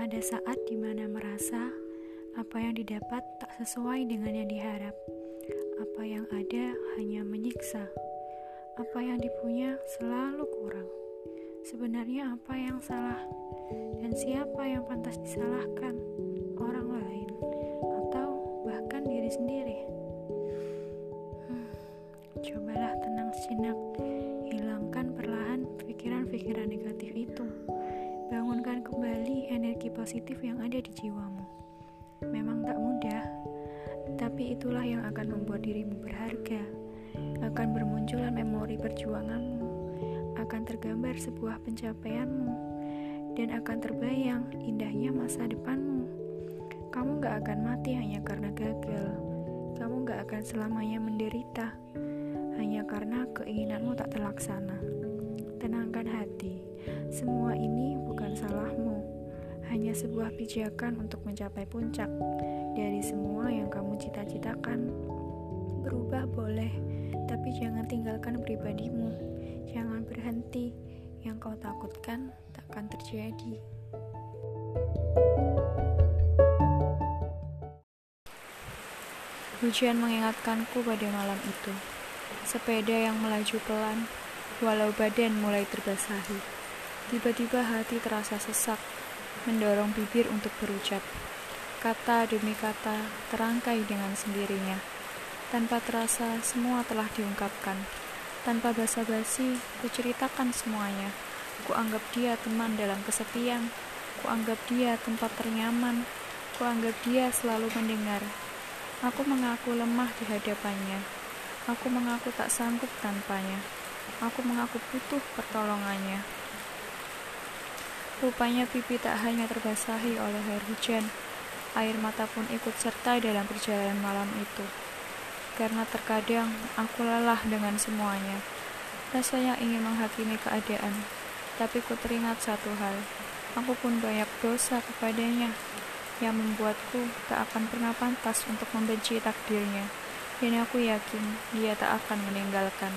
Ada saat di mana merasa apa yang didapat tak sesuai dengan yang diharap. Apa yang ada hanya menyiksa. Apa yang dipunya selalu kurang. Sebenarnya apa yang salah dan siapa yang pantas disalahkan? Orang lain atau bahkan diri sendiri. Hmm, cobalah tenang sejenak, hilangkan perlahan pikiran-pikiran negatif itu. Energi positif yang ada di jiwamu. Memang tak mudah, tapi itulah yang akan membuat dirimu berharga. Akan bermunculan memori perjuanganmu, akan tergambar sebuah pencapaianmu, dan akan terbayang indahnya masa depanmu. Kamu gak akan mati hanya karena gagal. Kamu gak akan selamanya menderita hanya karena keinginanmu tak terlaksana. Tenangkan hati, semua ini bukan salahmu, hanya sebuah pijakan untuk mencapai puncak dari semua yang kamu cita-citakan. Berubah boleh, tapi jangan tinggalkan pribadimu. Jangan berhenti, yang kau takutkan takkan terjadi. Hujan mengingatkanku pada malam itu. Sepeda yang melaju pelan walau badan mulai terbasahi. Tiba-tiba hati terasa sesak, mendorong bibir untuk berucap. Kata demi kata terangkai dengan sendirinya. Tanpa terasa, semua telah diungkapkan. Tanpa basa-basi, kuceritakan semuanya. Kuanggap dia teman dalam kesepian. Kuanggap dia tempat ternyaman. Kuanggap dia selalu mendengar. Aku mengaku lemah di hadapannya. Aku mengaku tak sanggup tanpanya. Aku mengaku butuh pertolongannya. Rupanya pipi tak hanya terbasahi oleh air hujan, air mata pun ikut serta dalam perjalanan malam itu. Karena terkadang aku lelah dengan semuanya. Rasanya ingin menghakimi keadaan, tapi ku teringat satu hal. Aku pun banyak dosa kepadanya yang membuatku tak akan pernah pantas untuk membenci takdirnya. Dan aku yakin dia tak akan meninggalkan.